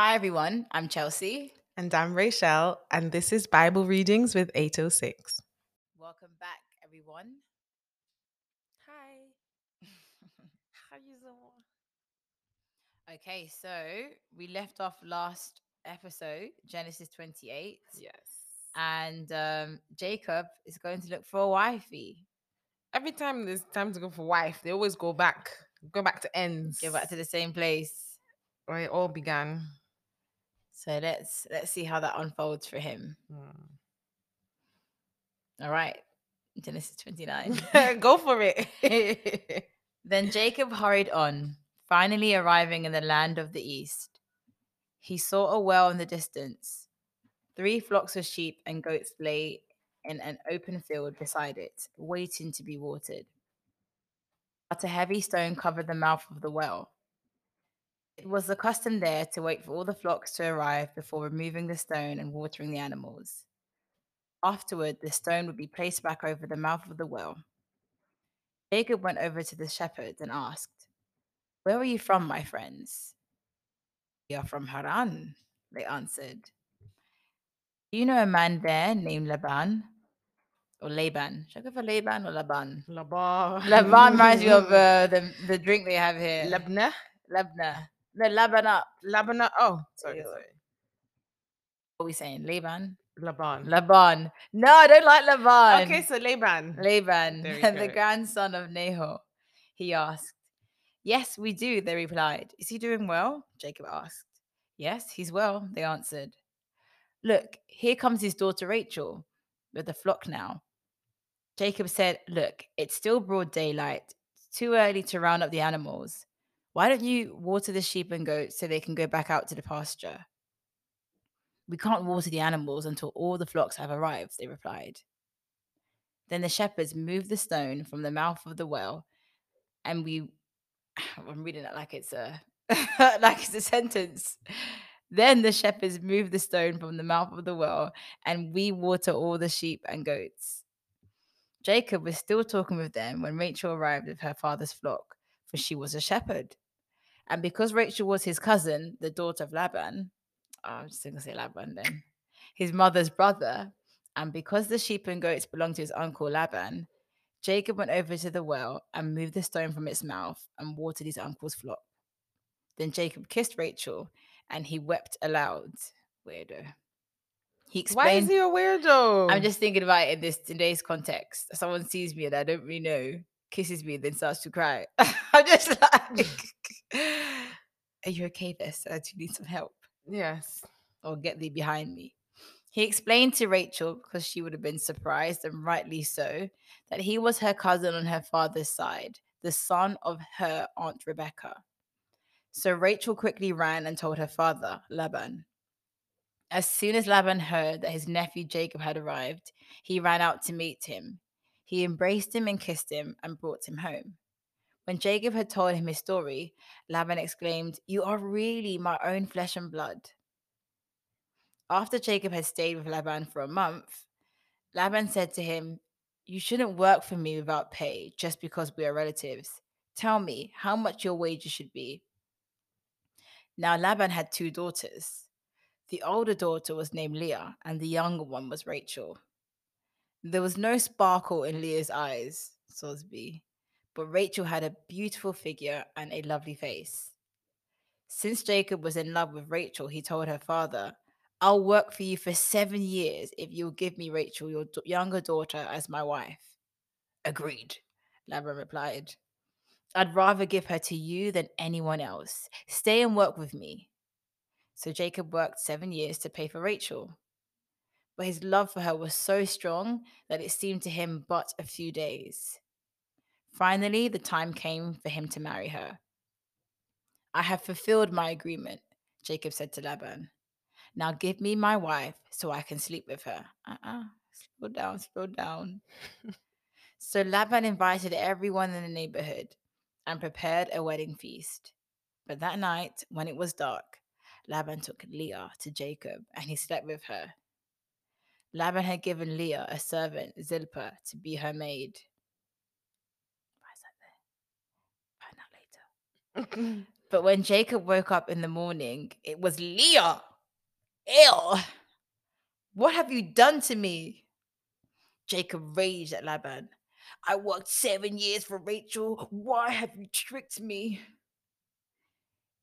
Hi, everyone. I'm Chelsea. And I'm Rachel, and this is Bible Readings with 806. Welcome back, everyone. Hi. How you doing? Okay, so we left off last episode, Genesis 28, Yes. and um, Jacob is going to look for a wifey. Every time there's time to go for wife, they always go back, go back to ends. Go back to the same place. where it all began. So let's let's see how that unfolds for him. Hmm. All right, Genesis 29. go for it. Then Jacob hurried on, finally arriving in the land of the east. He saw a well in the distance. Three flocks of sheep and goats lay in an open field beside it, waiting to be watered. But a heavy stone covered the mouth of the well. It was the custom there to wait for all the flocks to arrive before removing the stone and watering the animals. Afterward, the stone would be placed back over the mouth of the well. Jacob went over to the shepherds and asked, Where are you from, my friends? We are from Haran, they answered. Do you know a man there named Laban? Or Laban? Should I go for Laban or Laban? Laban. Laban reminds me of uh, the, the drink they have here. Labna. Labna. No, Laban up. Labana. Oh, sorry. Sorry. What are we saying? Laban? Laban. Laban. No, I don't like Laban. okay, so Laban. Laban, the grandson of Nahor. He asked. Yes, we do, they replied. Is he doing well? Jacob asked. Yes, he's well, they answered. Look, here comes his daughter Rachel with the flock now. Jacob said, Look, it's still broad daylight. It's too early to round up the animals. Why don't you water the sheep and goats so they can go back out to the pasture? We can't water the animals until all the flocks have arrived, they replied. Then the shepherds moved the stone from the mouth of the well, and we I'm reading it like it's a like it's a sentence. Then the shepherds moved the stone from the mouth of the well, and we water all the sheep and goats. Jacob was still talking with them when Rachel arrived with her father's flock, for she was a shepherd. And because Rachel was his cousin, the daughter of Laban, oh, I'm just gonna say Laban then, his mother's brother, and because the sheep and goats belonged to his uncle Laban, Jacob went over to the well and moved the stone from its mouth and watered his uncle's flock. Then Jacob kissed Rachel and he wept aloud. Weirdo. He Why is he a weirdo? I'm just thinking about it in this today's context. Someone sees me and I don't really know, kisses me, then starts to cry. I'm just like, Are you okay? Uh, Do you need some help? Yes. or get thee behind me. He explained to Rachel, because she would have been surprised, and rightly so, that he was her cousin on her father's side, the son of her aunt Rebecca. So Rachel quickly ran and told her father, Laban. As soon as Laban heard that his nephew Jacob had arrived, he ran out to meet him. He embraced him and kissed him and brought him home. When Jacob had told him his story, Laban exclaimed, You are really my own flesh and blood. After Jacob had stayed with Laban for a month, Laban said to him, You shouldn't work for me without pay just because we are relatives. Tell me how much your wages should be. Now Laban had two daughters. The older daughter was named Leah, and the younger one was Rachel. There was no sparkle in Leah's eyes, Sosby, but Rachel had a beautiful figure and a lovely face. Since Jacob was in love with Rachel, he told her father, I'll work for you for seven years if you'll give me Rachel, your d- younger daughter, as my wife. Agreed, Laban replied. I'd rather give her to you than anyone else. Stay and work with me. So Jacob worked seven years to pay for Rachel. But his love for her was so strong that it seemed to him but a few days. Finally, the time came for him to marry her. I have fulfilled my agreement, Jacob said to Laban. Now give me my wife so I can sleep with her. Uh uh Slow down, slow down. so Laban invited everyone in the neighborhood and prepared a wedding feast. But that night, when it was dark, Laban took Leah to Jacob and he slept with her. Laban had given Leah a servant, Zilpah, to be her maid. Why is that there? Find out later. Mm. But when Jacob woke up in the morning, it was Leah. Ew. What have you done to me? Jacob raged at Laban. I worked seven years for Rachel. Why have you tricked me?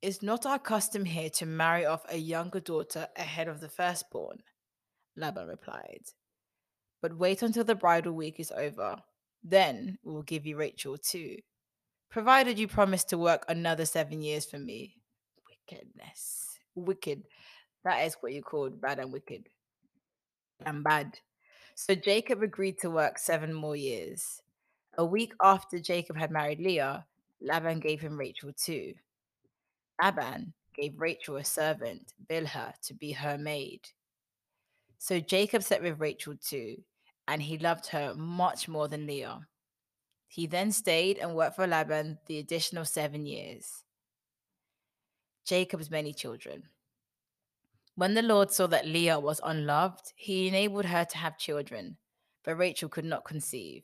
It's not our custom here to marry off a younger daughter ahead of the firstborn, Laban replied. But wait until the bridal week is over. Then we'll give you Rachel too, provided you promise to work another seven years for me. Wickedness. Wicked. That is what you called bad and wicked. And bad. So Jacob agreed to work seven more years. A week after Jacob had married Leah, Laban gave him Rachel too. Laban gave Rachel a servant, Bilhah, to be her maid. So Jacob slept with Rachel too, and he loved her much more than Leah. He then stayed and worked for Laban the additional seven years. Jacob's many children. When the Lord saw that Leah was unloved, he enabled her to have children, but Rachel could not conceive.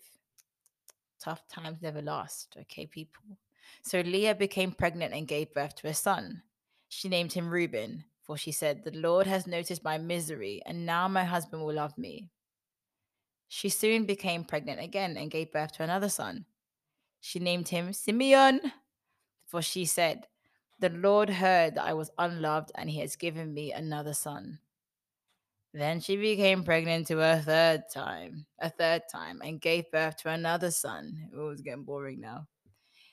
Tough times never last, okay, people? So Leah became pregnant and gave birth to a son. She named him Reuben, for she said, The Lord has noticed my misery, and now my husband will love me. She soon became pregnant again and gave birth to another son. She named him Simeon, for she said, The Lord heard that I was unloved, and he has given me another son. Then she became pregnant to a third time, a third time, and gave birth to another son. Oh, it's getting boring now.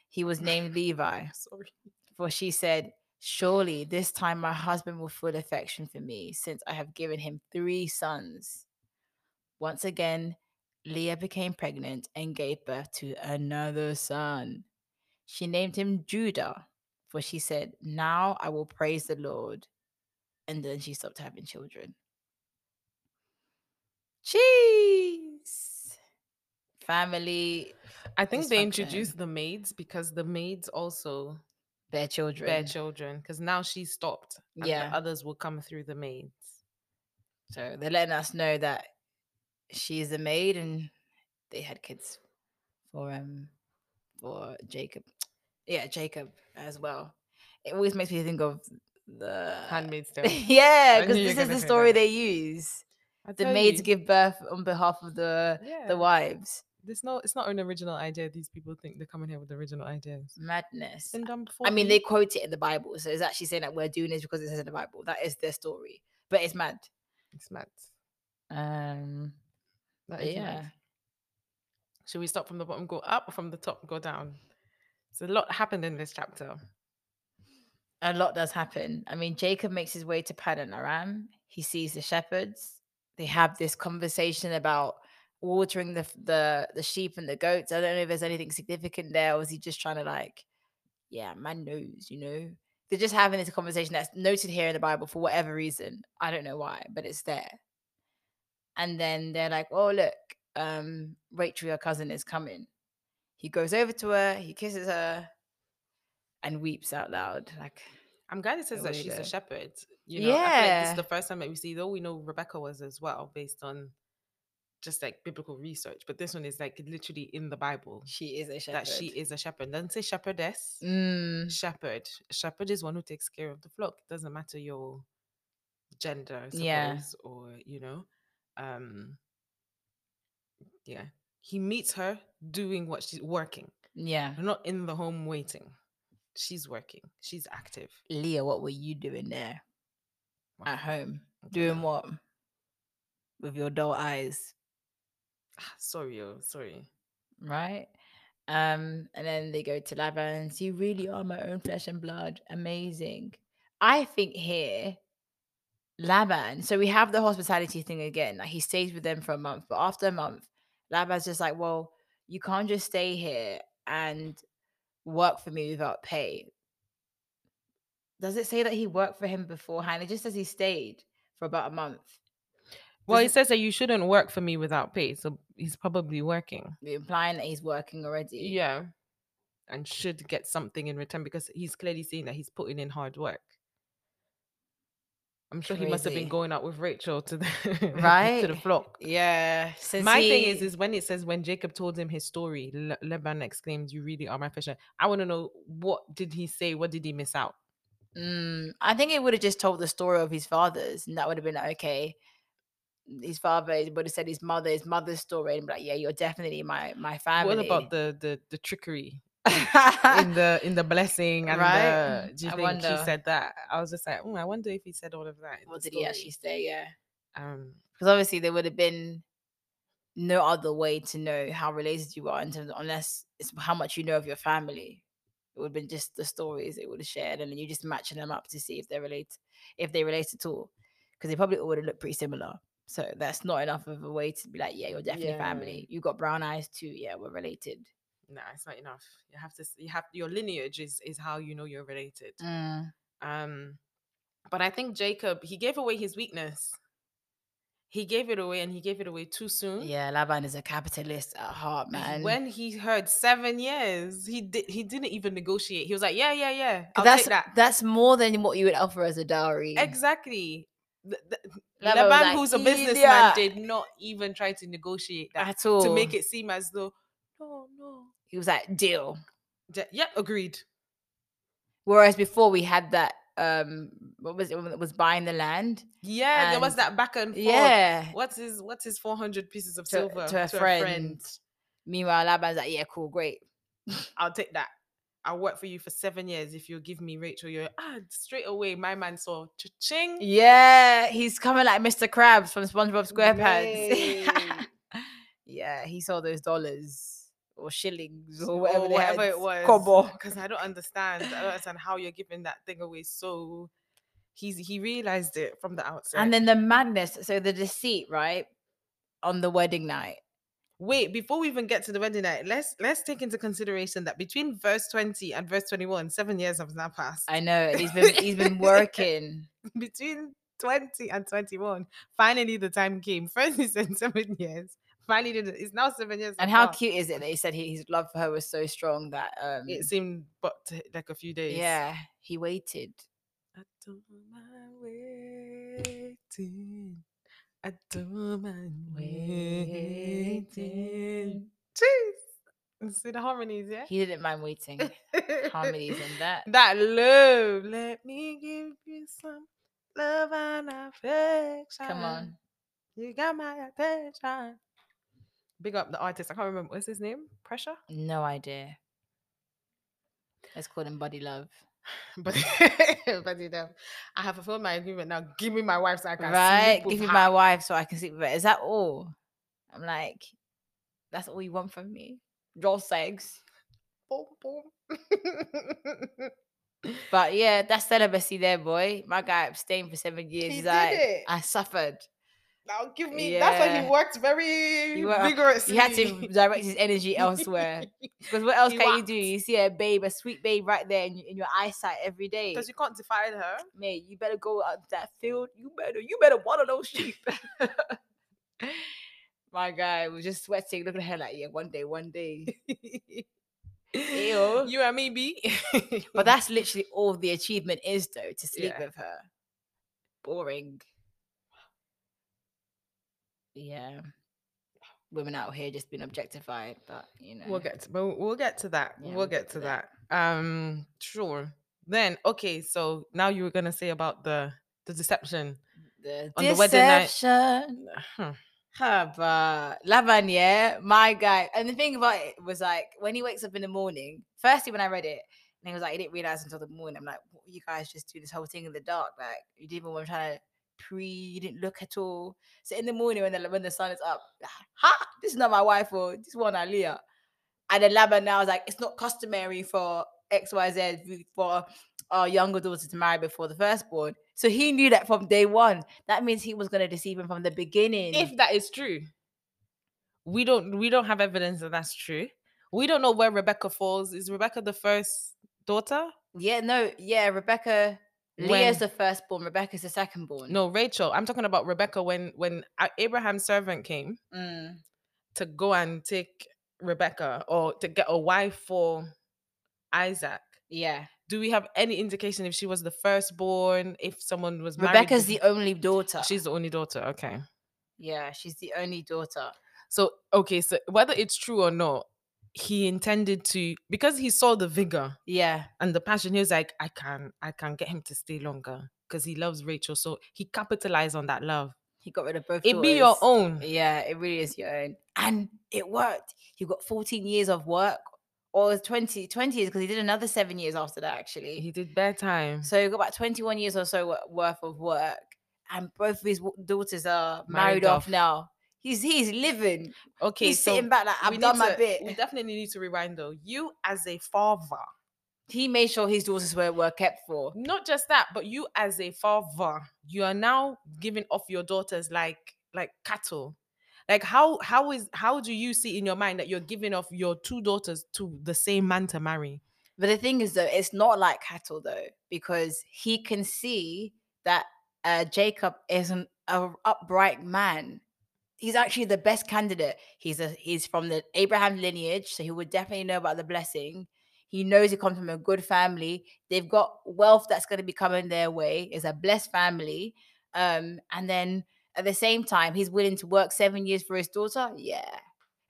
He was named Levi, Sorry. for she said, Surely this time my husband will feel affection for me, since I have given him three sons. Once again, Leah became pregnant and gave birth to another son. She named him Judah, for she said, Now I will praise the Lord. And then she stopped having children. Jeez. Family, I think they introduced the maids because the maids also their children. bear children. Because now she stopped. And Yeah. the others will come through the maids. So they're letting us know that she's a maid and they had kids for um for Jacob. Yeah, Jacob as well. It always makes me think of the Handmaid's Tale. yeah, because knew you were this is the story that. they use. The maids you, give birth on behalf of the yeah, the wives. This no, it's not an original idea. These people think they're coming here with original ideas. Madness. It's been done before. I mean, they quote it in the Bible, so it's actually saying that we're doing this because it says in the Bible. That is their story, but it's mad. It's mad. Um, That is yeah, Should we start from the bottom, go up, or from the top, go down? So a lot happened in this chapter. a lot does happen. I mean, Jacob makes his way to Padan Aram. He sees the shepherds. They have this conversation about watering the the the sheep and the goats. I don't know if there's anything significant there, or is he just trying to like, yeah, man knows, you know? They're just having this conversation that's noted here in the Bible for whatever reason. I don't know why, but it's there. And then they're like, oh look, um, Rachel, your cousin, is coming. He goes over to her, he kisses her, and weeps out loud. Like, I'm glad it says that she's a shepherd. You know, I feel like this is the first time that we see, though we know Rebecca was as well, based on just like biblical research. But this one is like literally in the Bible she is a shepherd. that she is a shepherd. Doesn't say shepherdess. Mm, Shepherd. Shepherd is one who takes care of the flock. It doesn't matter your gender, I suppose, Yeah. or you know. Um yeah. He meets her doing what she's working. yeah. Not in the home waiting. She's working. She's active. Leah, what were you doing there at home? Doing what? With your dull eyes, Ah, sorry, oh, sorry. right? Um, and then they go to Laban's. You really are my own flesh and blood. Amazing. I think here, Laban. So we have the hospitality thing again. Like he stays with them for a month, but after a month, Laban's just like, well, you can't just stay here and work for me without pay. Does it say that he worked for him beforehand? It just says he stayed for about a month. Well, Does it says that you shouldn't work for me without pay. So he's probably working. implying that he's working already. Yeah. And should get something in return because he's clearly saying that he's putting in hard work. I'm sure he must have been going out with Rachel to the Right? to the flock. Yeah. Since My thing is, is when it says when Jacob told him his story, Le- Laban exclaims, "You really are my fisher." I want to know what did he say? What did he miss out? Mm, I think it would have just told the story of his father's, and that would have been like, okay. His father would have said his mother, his mother's story, and be like, yeah, you're definitely my my family. What about the the the trickery in the in the blessing and Right? the? Do you I think wonder. he said that? I was just like, "Hmm, I wonder if he said all of that. what did he actually say? Yeah, Um, because obviously there would have been no other way to know how related you are in terms of, unless it's how much you know of your family. It would have been just the stories it would have shared, and then you just matching them up to see if they're related, if they relate at all, because they probably all would have looked pretty similar. So that's not enough of a way to be like, yeah, you're definitely Yeah. family. You've got brown eyes too. Yeah, we're related. Nah, it's not enough. You have to. You have your lineage is is how you know you're related. Mm. Um, but I think Jacob he gave away his weakness. He gave it away, and he gave it away too soon. Yeah, Laban is a capitalist at heart, man. When he heard seven years, he did. He didn't even negotiate. He was like, "Yeah, yeah, yeah. I'll that's take that." that's more than what you would offer as a dowry. Exactly. Th- th- Laban Laban, like, who's a businessman, "Idiot." did not even try to negotiate that At all to make it seem as though, no, no. He was like, deal. Ja- Yeah, agreed. Whereas before we had that um what was it it was buying the land? Yeah, there was that back and forth. Yeah. What's his What's his four hundred pieces of To, silver to a friend. Meanwhile, Laban's like, yeah, cool, great. I'll take that. I'll work for you for seven years if you'll give me Rachel. You're ah straight away. My man saw ching. Yeah, he's coming like Mr. Krabs from SpongeBob SquarePants. Yeah, he saw those dollars or shillings or whatever, or whatever it was. Kobo. Because I don't understand. I don't understand how you're giving that thing away. So he's he realized it from the outset. And then the madness, so the deceit, right? On the wedding night. wait, before we even get to the wedding night, let's let's take into consideration that between verse 20 and verse 21, seven years have now passed. I know he's been he's been working. between 20 and 21, finally the time came. First he said seven years. Finally, did it. it's now seven years. And how cute is it that he said he, his love for her was so strong that um It seemed but like a few days. yeah, he waited. I don't mind waiting. I don't mind waiting. Jeez. See the harmonies, yeah? He didn't mind waiting. Harmonies in that. That love. Let me give you some love and affection. Come on. You got my attention. Big up the artist. I can't remember. What's his name? Pressure? No idea. Let's call him Buddy Love. But, you know, I have fulfilled my agreement. Now give me my wife so I can Right? Give me her. my wife so I can sleep with her. Is that all? I'm like, that's all you want from me? Roll eggs. Boom, boom. But yeah, that's celibacy there, boy. My guy abstained for seven years. He He's did like, it. I suffered. Now give me. That's why he worked very He worked- vigorously. He had to direct his energy elsewhere. Because what else He can you do? You see a babe, a sweet babe right there in, in your eyesight every day. because you can't defile her. Mate, you better go out that field. You better, you better water those sheep. My guy was just sweating, looking at her like, yeah, one day, one day. Ew. You and me, B. But that's literally all the achievement is, though, to sleep Yeah. with her. Boring. Yeah. Women out here just being objectified, but you know. We'll get to, we'll, we'll get to that. Yeah, we'll get, to that. Um, sure. Then okay, so now you were gonna say about the the deception. the on the wedding night- deception. Huh. Huh, but Lavan, yeah, my guy. And the thing about it was like when he wakes up in the morning, firstly when I read it, and he was like, he didn't realize until the morning. I'm like, what you guys just do this whole thing in the dark? Like you didn't even want to try to pre, you didn't look at all. So in the morning when the when the sun is up, ha, this is not my wife or this one Aliyah. And then Laban now is like, it's not customary for XYZ for our younger daughter to marry before the firstborn. So he knew that from day one. That means he was gonna deceive him from the beginning. If that is true, we don't we don't have evidence that that's true. We don't know where Rebecca falls. Is Rebecca the first daughter? Yeah, no, yeah, Rebecca. Leah's the firstborn. Rebecca's the secondborn. No, Rachel. I'm talking about Rebecca when when Abraham's servant came Mm. to go and take Rebecca or to get a wife for Isaac. Yeah. Do we have any indication if she was the firstborn? If someone was married? Rebecca's the only daughter. She's the only daughter. Okay. yeah, she's the only daughter. So okay, so whether it's true or not, he intended to because he saw the vigor Yeah. and the passion. He was like, I can, I can get him to stay longer because he loves Rachel. So he capitalized on that love. He got rid of both. It be your own. Yeah, it really is your own. And it worked. He got 14 years of work. Or 20, 20 years because he did another seven years after that, actually. He did bedtime. So he got about 21 years or so worth of work. And both of his daughters are Married married, off off. now. He's he's living. Okay, he's so sitting back like we I've done my to- bit. We definitely need to rewind though. You as a father, He made sure his daughters were, were kept for. not just that, but you as a father, you are now giving off your daughters like like cattle. Like how how is how do you see in your mind that you're giving off your two daughters to the same man to marry? But the thing is, though, it's not like cattle, though, because he can see that uh, Jacob is an upright man. He's actually the best candidate. He's a he's from the Abraham lineage, so he would definitely know about the blessing. He knows he comes from a good family. They've got wealth that's going to be coming their way. It's a blessed family. Um, and then at the same time, he's willing to work seven years for his daughter. Yeah.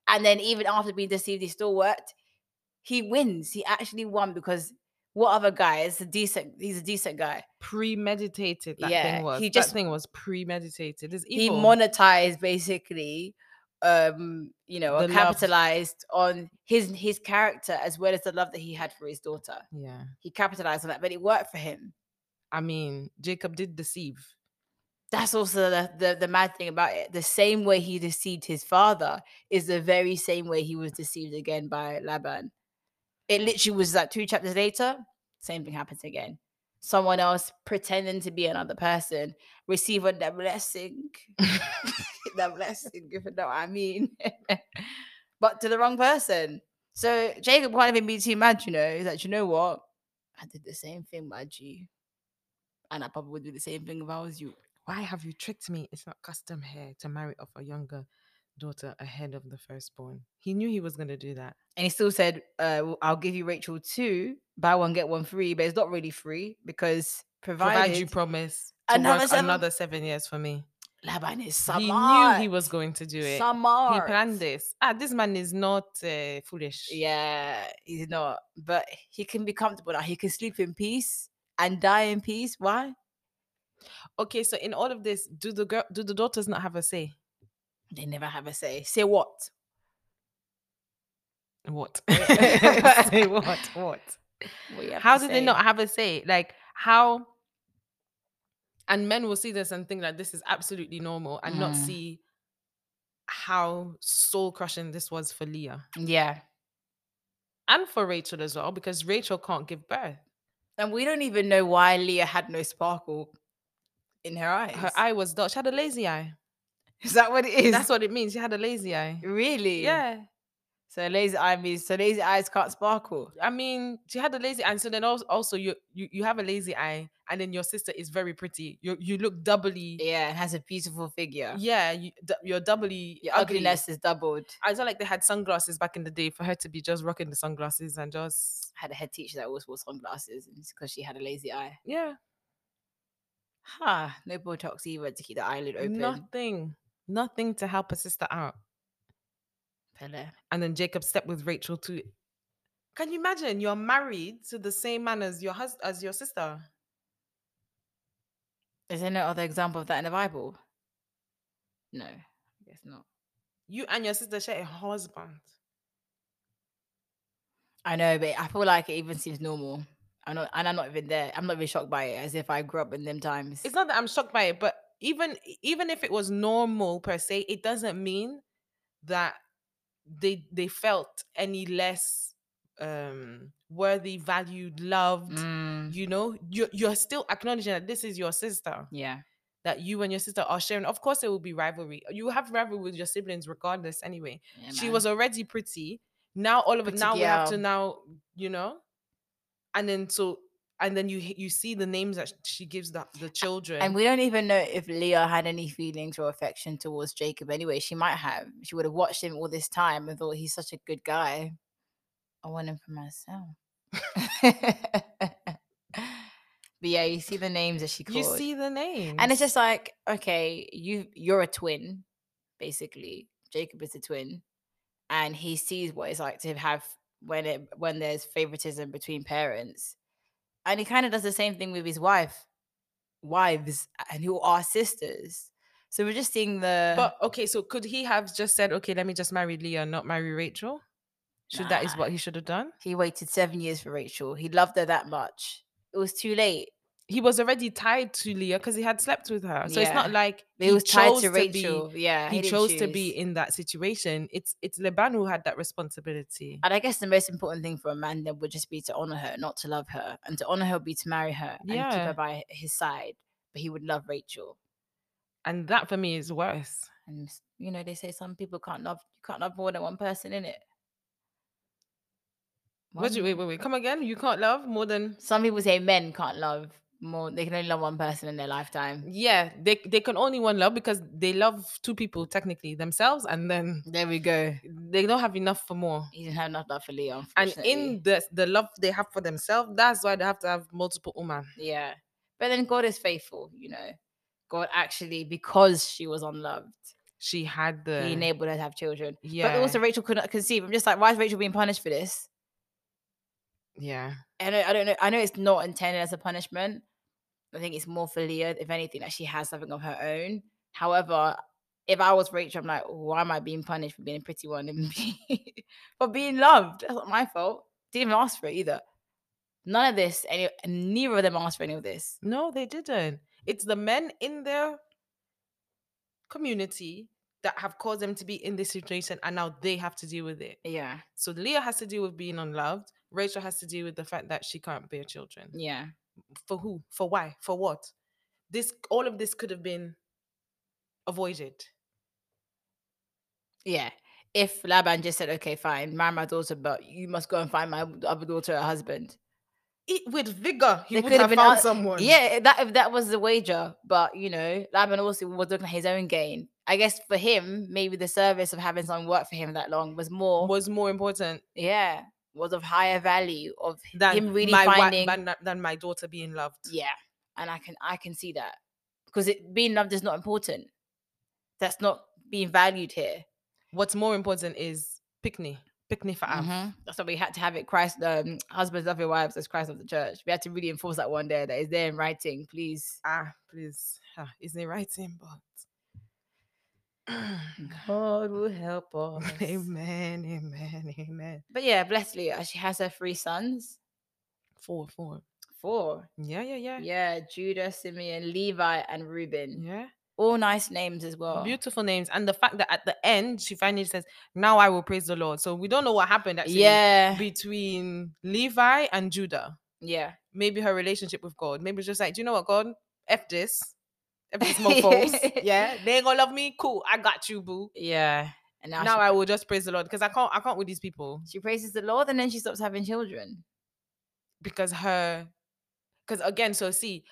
And then even after being deceived, he still worked. He wins. He actually won because what other guy is a decent? He's a decent guy. Premeditated that Yeah, thing was. he that just- thing was premeditated. It's He monetized basically, um, you know, The love. capitalized on his his character as well as the love that he had for his daughter. yeah. He capitalized on that, but it worked for him. I mean, Jacob did deceive. That's also the, the the mad thing about it. The same way he deceived his father is the very same way he was deceived again by Laban. It literally was like two chapters later, same thing happens again. Someone else pretending to be another person, receiving the blessing. the blessing, if you know what I mean. but to the wrong person. So Jacob can't even be too mad, you know. He's like, you know what? I did the same thing, my G. And I probably would do the same thing if I was you. Why have you tricked me? It's not custom here to marry off a younger daughter ahead of the firstborn. He knew he was going to do that. And he still said, uh, I'll give you Rachel too, buy one, get one free, but it's not really free because provided, Provide you promise to Another work seven- another seven years for me. Laban is he knew he was going to do it. smart. He planned this. Ah, this man is not uh, foolish. Yeah, he's not. But he can be comfortable now. He can sleep in peace and die in peace. Why? Okay, so in all of this, do the girl, do the daughters not have a say? They never have a say. Say what? What? What? say what? What? What How to do they not have a say? Like how? And men will see this and think that this is absolutely normal, and not Mm. see how soul crushing this was for Leah Yeah. and for Rachel as well, because Rachel can't give birth. And we don't even know why Leah had no sparkle in her eyes. Her eye was dull. She had a lazy eye. Is that what it is? That's what it means. She had a lazy eye. really? Yeah. So lazy eye means so lazy eyes can't sparkle. I mean, she had a lazy eye. And so then also, also you, you you have a lazy eye, and then your sister is very pretty. You you look doubly. Yeah, and has a beautiful figure. Yeah, you, you're doubly Your ugly. ugliness is doubled. I felt like they had sunglasses back in the day for her to be just rocking the sunglasses and just I had a head teacher that always wore sunglasses because she had a lazy eye. yeah, Ha, no Botox either to keep the eyelid open. nothing, nothing to help her sister out. Pele. And then Jacob stepped with Rachel too. Can you imagine? You're married to the same man as your husband as your sister. Is there no other example of that in the Bible? No, I guess not. You and your sister share a husband. I know, but I feel like it even seems normal. I'm not, and I'm not even there. I'm not even shocked by it, as if I grew up in them times. It's not that I'm shocked by it, but even even if it was normal per se, it doesn't mean that they they felt any less um worthy, valued, loved. Mm, You know, you're you're still acknowledging that this is your sister. yeah, that you and your sister are sharing. Of course, there will be rivalry. You have rivalry with your siblings regardless, anyway. yeah, she was already pretty. Now all of it, now we have to now, you know, and then so and then you you see the names that she gives the the children. And we don't even know if Leah had any feelings or affection towards Jacob anyway. She might have. She would have watched him all this time and thought he's such a good guy. I want him for myself. but yeah, you see the names that she called. You see the names. and it's just like, okay, you you're a twin, basically. Jacob is a twin, and he sees what it's like to have when it when there's favoritism between parents, and he kind of does the same thing with his wife, wives, and who are sisters. So we're just seeing the. But okay, so could he have just said, okay, let me just marry Leah, not marry Rachel? Should that is what he should have done? he waited seven years for Rachel. He loved her that much. It was too late. He was already tied to Leah because he had slept with her. So it's not like But he was tied chose to be- Rachel. yeah, he, didn't chose to be in that situation. It's it's Leban who had that responsibility. And I guess the most important thing for a man then would just be to honor her, not to love her. And to honor her would be to marry her and keep her by his side. But he would love Rachel. And that for me is worse. And you know, they say some people can't love you can't love more than one person in it. What do you wait, wait, wait. Come again? You can't love more than Some people say men can't love more. They can only love one person in their lifetime. yeah, they they can only one love because they love two people technically themselves, and then There we go. they don't have enough for more. He didn't have enough love for Leah. And in the the love they have for themselves, that's why they have to have multiple women. Yeah. But then God is faithful, you know. God actually, because she was unloved, She had the he enabled her to have children. yeah, But also Rachel couldn't conceive. I'm just like, why is Rachel being punished for this? yeah. And I, I don't know. I know it's not intended as a punishment. I think it's more for Leah, if anything, that she has something of her own. However, if I was Rachel, I'm like, why am I being punished for being a pretty one and be- for being loved? That's not my fault. Didn't even ask for it either. None of this, any, neither of them asked for any of this. No, they didn't. It's the men in their community that have caused them to be in this situation, and now they have to deal with it. Yeah, So Leah has to deal with being unloved. Rachel has to deal with the fact that she can't bear children. yeah. For who? For why? For what? This all of this could have been avoided. Yeah. If Laban just said, okay, fine, marry my daughter, but you must go and find my other daughter a husband. It, with vigor, he They would have have been found someone. Yeah, that if that was the wager, but you know, Laban also was looking at his own gain. I guess for him, maybe the service of having someone work for him that long was more, was more important yeah, was of higher value of than him really my wa- finding, than, than my daughter being loved. yeah, and I can I can see that because it being loved is not important. That's not being valued here. What's more important is picnic, picnic for Av. Mhm. That's why we had to have it. Christ, um, husbands love your wives as Christ of the church. We had to really enforce that one there. That is there in writing, please. Ah, please, ah, is it writing? But Mm. God will help us. amen, amen, amen. But yeah, bless Leah. She has her three sons. Four, four. Four. Yeah, yeah, yeah, Yeah, Judah, Simeon, Levi, and Reuben. yeah. All nice names as well. Beautiful names, and the fact that at the end she finally says, "Now I will praise the Lord." So we don't know what happened actually Yeah. between Levi and Judah. Yeah. Maybe her relationship with God. Maybe it's just like, do you know what, God? F this. F this mofos. yeah, they ain't gonna love me. Cool, I got you, boo. Yeah. And now, Now, I will just praise the Lord because I can't. I can't with these people she praises the Lord and then she stops having children. because her. Because again, so see,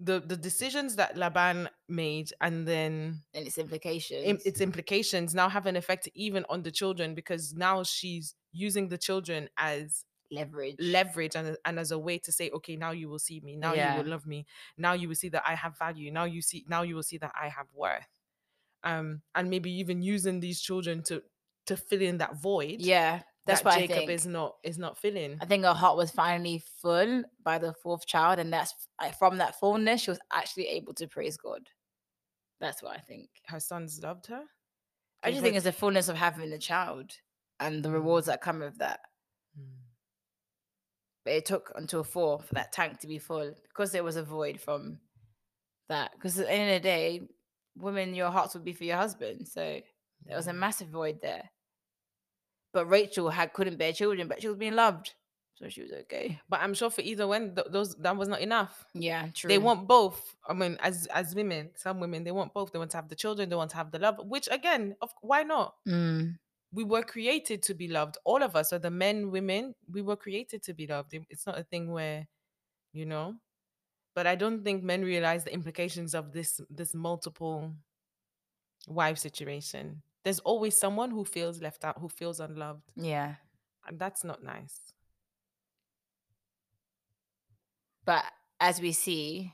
the the decisions that Laban made, and then And its implications. im- its implications now have an effect even on the children because now she's using the children as leverage. leverage and, and as a way to say okay now you will see me now you will love me now you will see that i have value now you see now you will see that i have worth um and maybe even using these children to to fill in that void yeah. That's that what jacob I think. is not is not filling I think her heart was finally full by the fourth child, and that's from that fullness she was actually able to praise God. That's what I think. her sons loved her I just think it's the fullness of having a child and the rewards that come with that. Mm. But it took until four for that tank to be full because there was a void from that. Because at the end of the day, women, your hearts would be for your husband. So there was a massive void there. But Rachel had couldn't bear children, but she was being loved, so she was okay. but i'm sure for either one th- those that was not enough Yeah, true. they want both i mean as as women some women they want both they want to have the children they want to have the love which again of why not Mm, we were created to be loved all of us so the men women we were created to be loved. It's not a thing where you know but i don't think men realize the implications of this this multiple wife situation. There's always someone who feels left out who feels unloved. Yeah. and that's not nice. But as we see,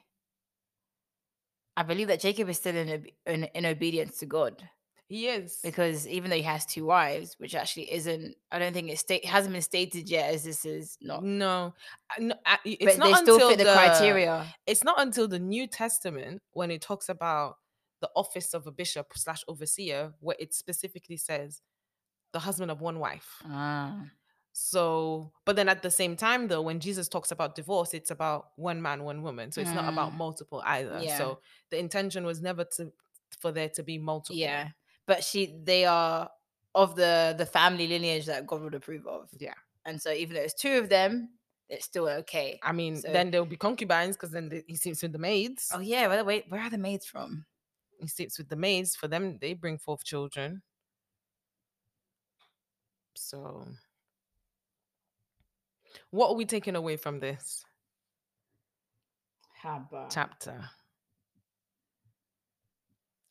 I believe that Jacob is still in, in, in obedience to God He is. because even though he has two wives, which actually isn't, I don't think it's state hasn't been stated yet as this is not. no, no it's but not they until still fit the, criteria. It's not until the New Testament when it talks about the office of a bishop slash overseer, where it specifically says the husband of one wife. Ah. So, but then at the same time, though, when Jesus talks about divorce, it's about one man, one woman. So it's not about Mm. multiple either. Yeah. So the intention was never to for there to be multiple. Yeah, but she they are of the the family lineage that God would approve of. Yeah. and so even though it's two of them, it's still okay. I mean, So- then there'll be concubines because then the, he sleeps with the maids. Oh yeah, By the way, where are the maids from? He sleeps with the maids. For them, they bring forth children. So, what are we taking away from this Haba. chapter?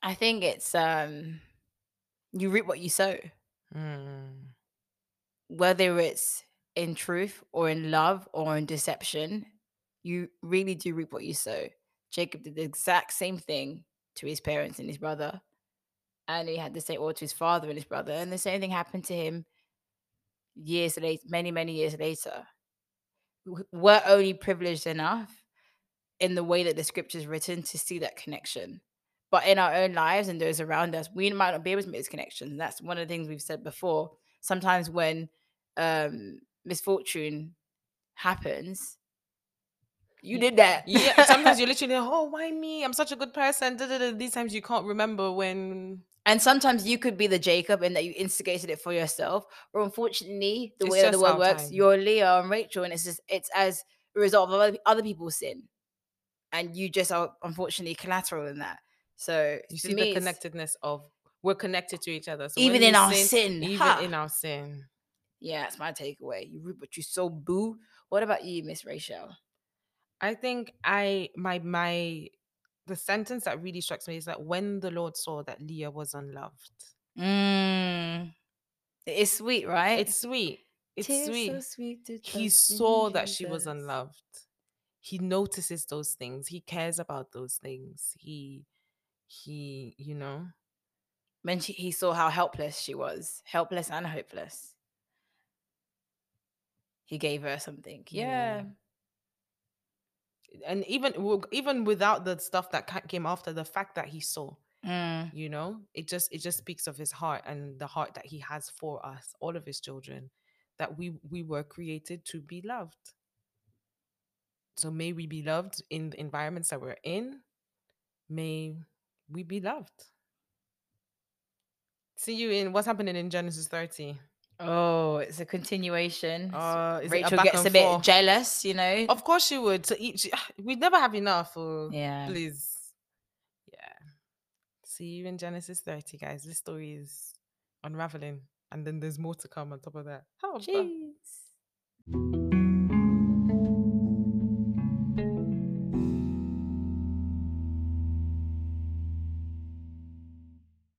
I think it's um, you reap what you sow, Mm. whether it's in truth or in love or in deception. You really do reap what you sow. Jacob did the exact same thing to his parents and his brother, and he had the same, or to his father and his brother, and the same thing happened to him years later, many many years later. We're only privileged enough in the way that the scripture is written to see that connection. But in our own lives and those around us, we might not be able to make those connections. And that's one of the things we've said before. Sometimes when um, misfortune happens, you did that. Yeah, sometimes you're literally, oh, why me? I'm such a good person. da, da, da." These times you can't remember when. and sometimes you could be the Jacob in that you instigated it for yourself. Or unfortunately, the It's way that the world works, time. you're Leah and Rachel, and it's just it's as a result of other, other people's sin. And you just are unfortunately collateral in that. So You see the connectedness of we're connected to each other. So Even in our sin, even ha! in our sin. Yeah, that's my takeaway. You reap what you sow, boo. What about you, Miss Rachel? I think I my my the sentence that really strikes me is that when the Lord saw that Leah was unloved, Mm. It is sweet, right? it's sweet. It's Tis sweet. so sweet he saw that she was unloved. He notices those things. He cares about those things. He he, you know. When she, he saw how helpless she was, helpless and hopeless. He gave her something. Yeah. And even even without the stuff that came after, the fact that he saw, Mm. you know, it just it just speaks of his heart and the heart that he has for us, all of his children, that we we were created to be loved. So may we be loved in the environments that we're in. May we be loved. See you in what's happening in Genesis 30. Oh, it's a continuation. Uh, Rachel back gets a bit forth? jealous, you know. Of course she would. To eat, she, we never have enough. Oh, yeah. please. Yeah. See you in Genesis 30, guys. This story is unraveling, and then there's more to come on top of that. How Jeez.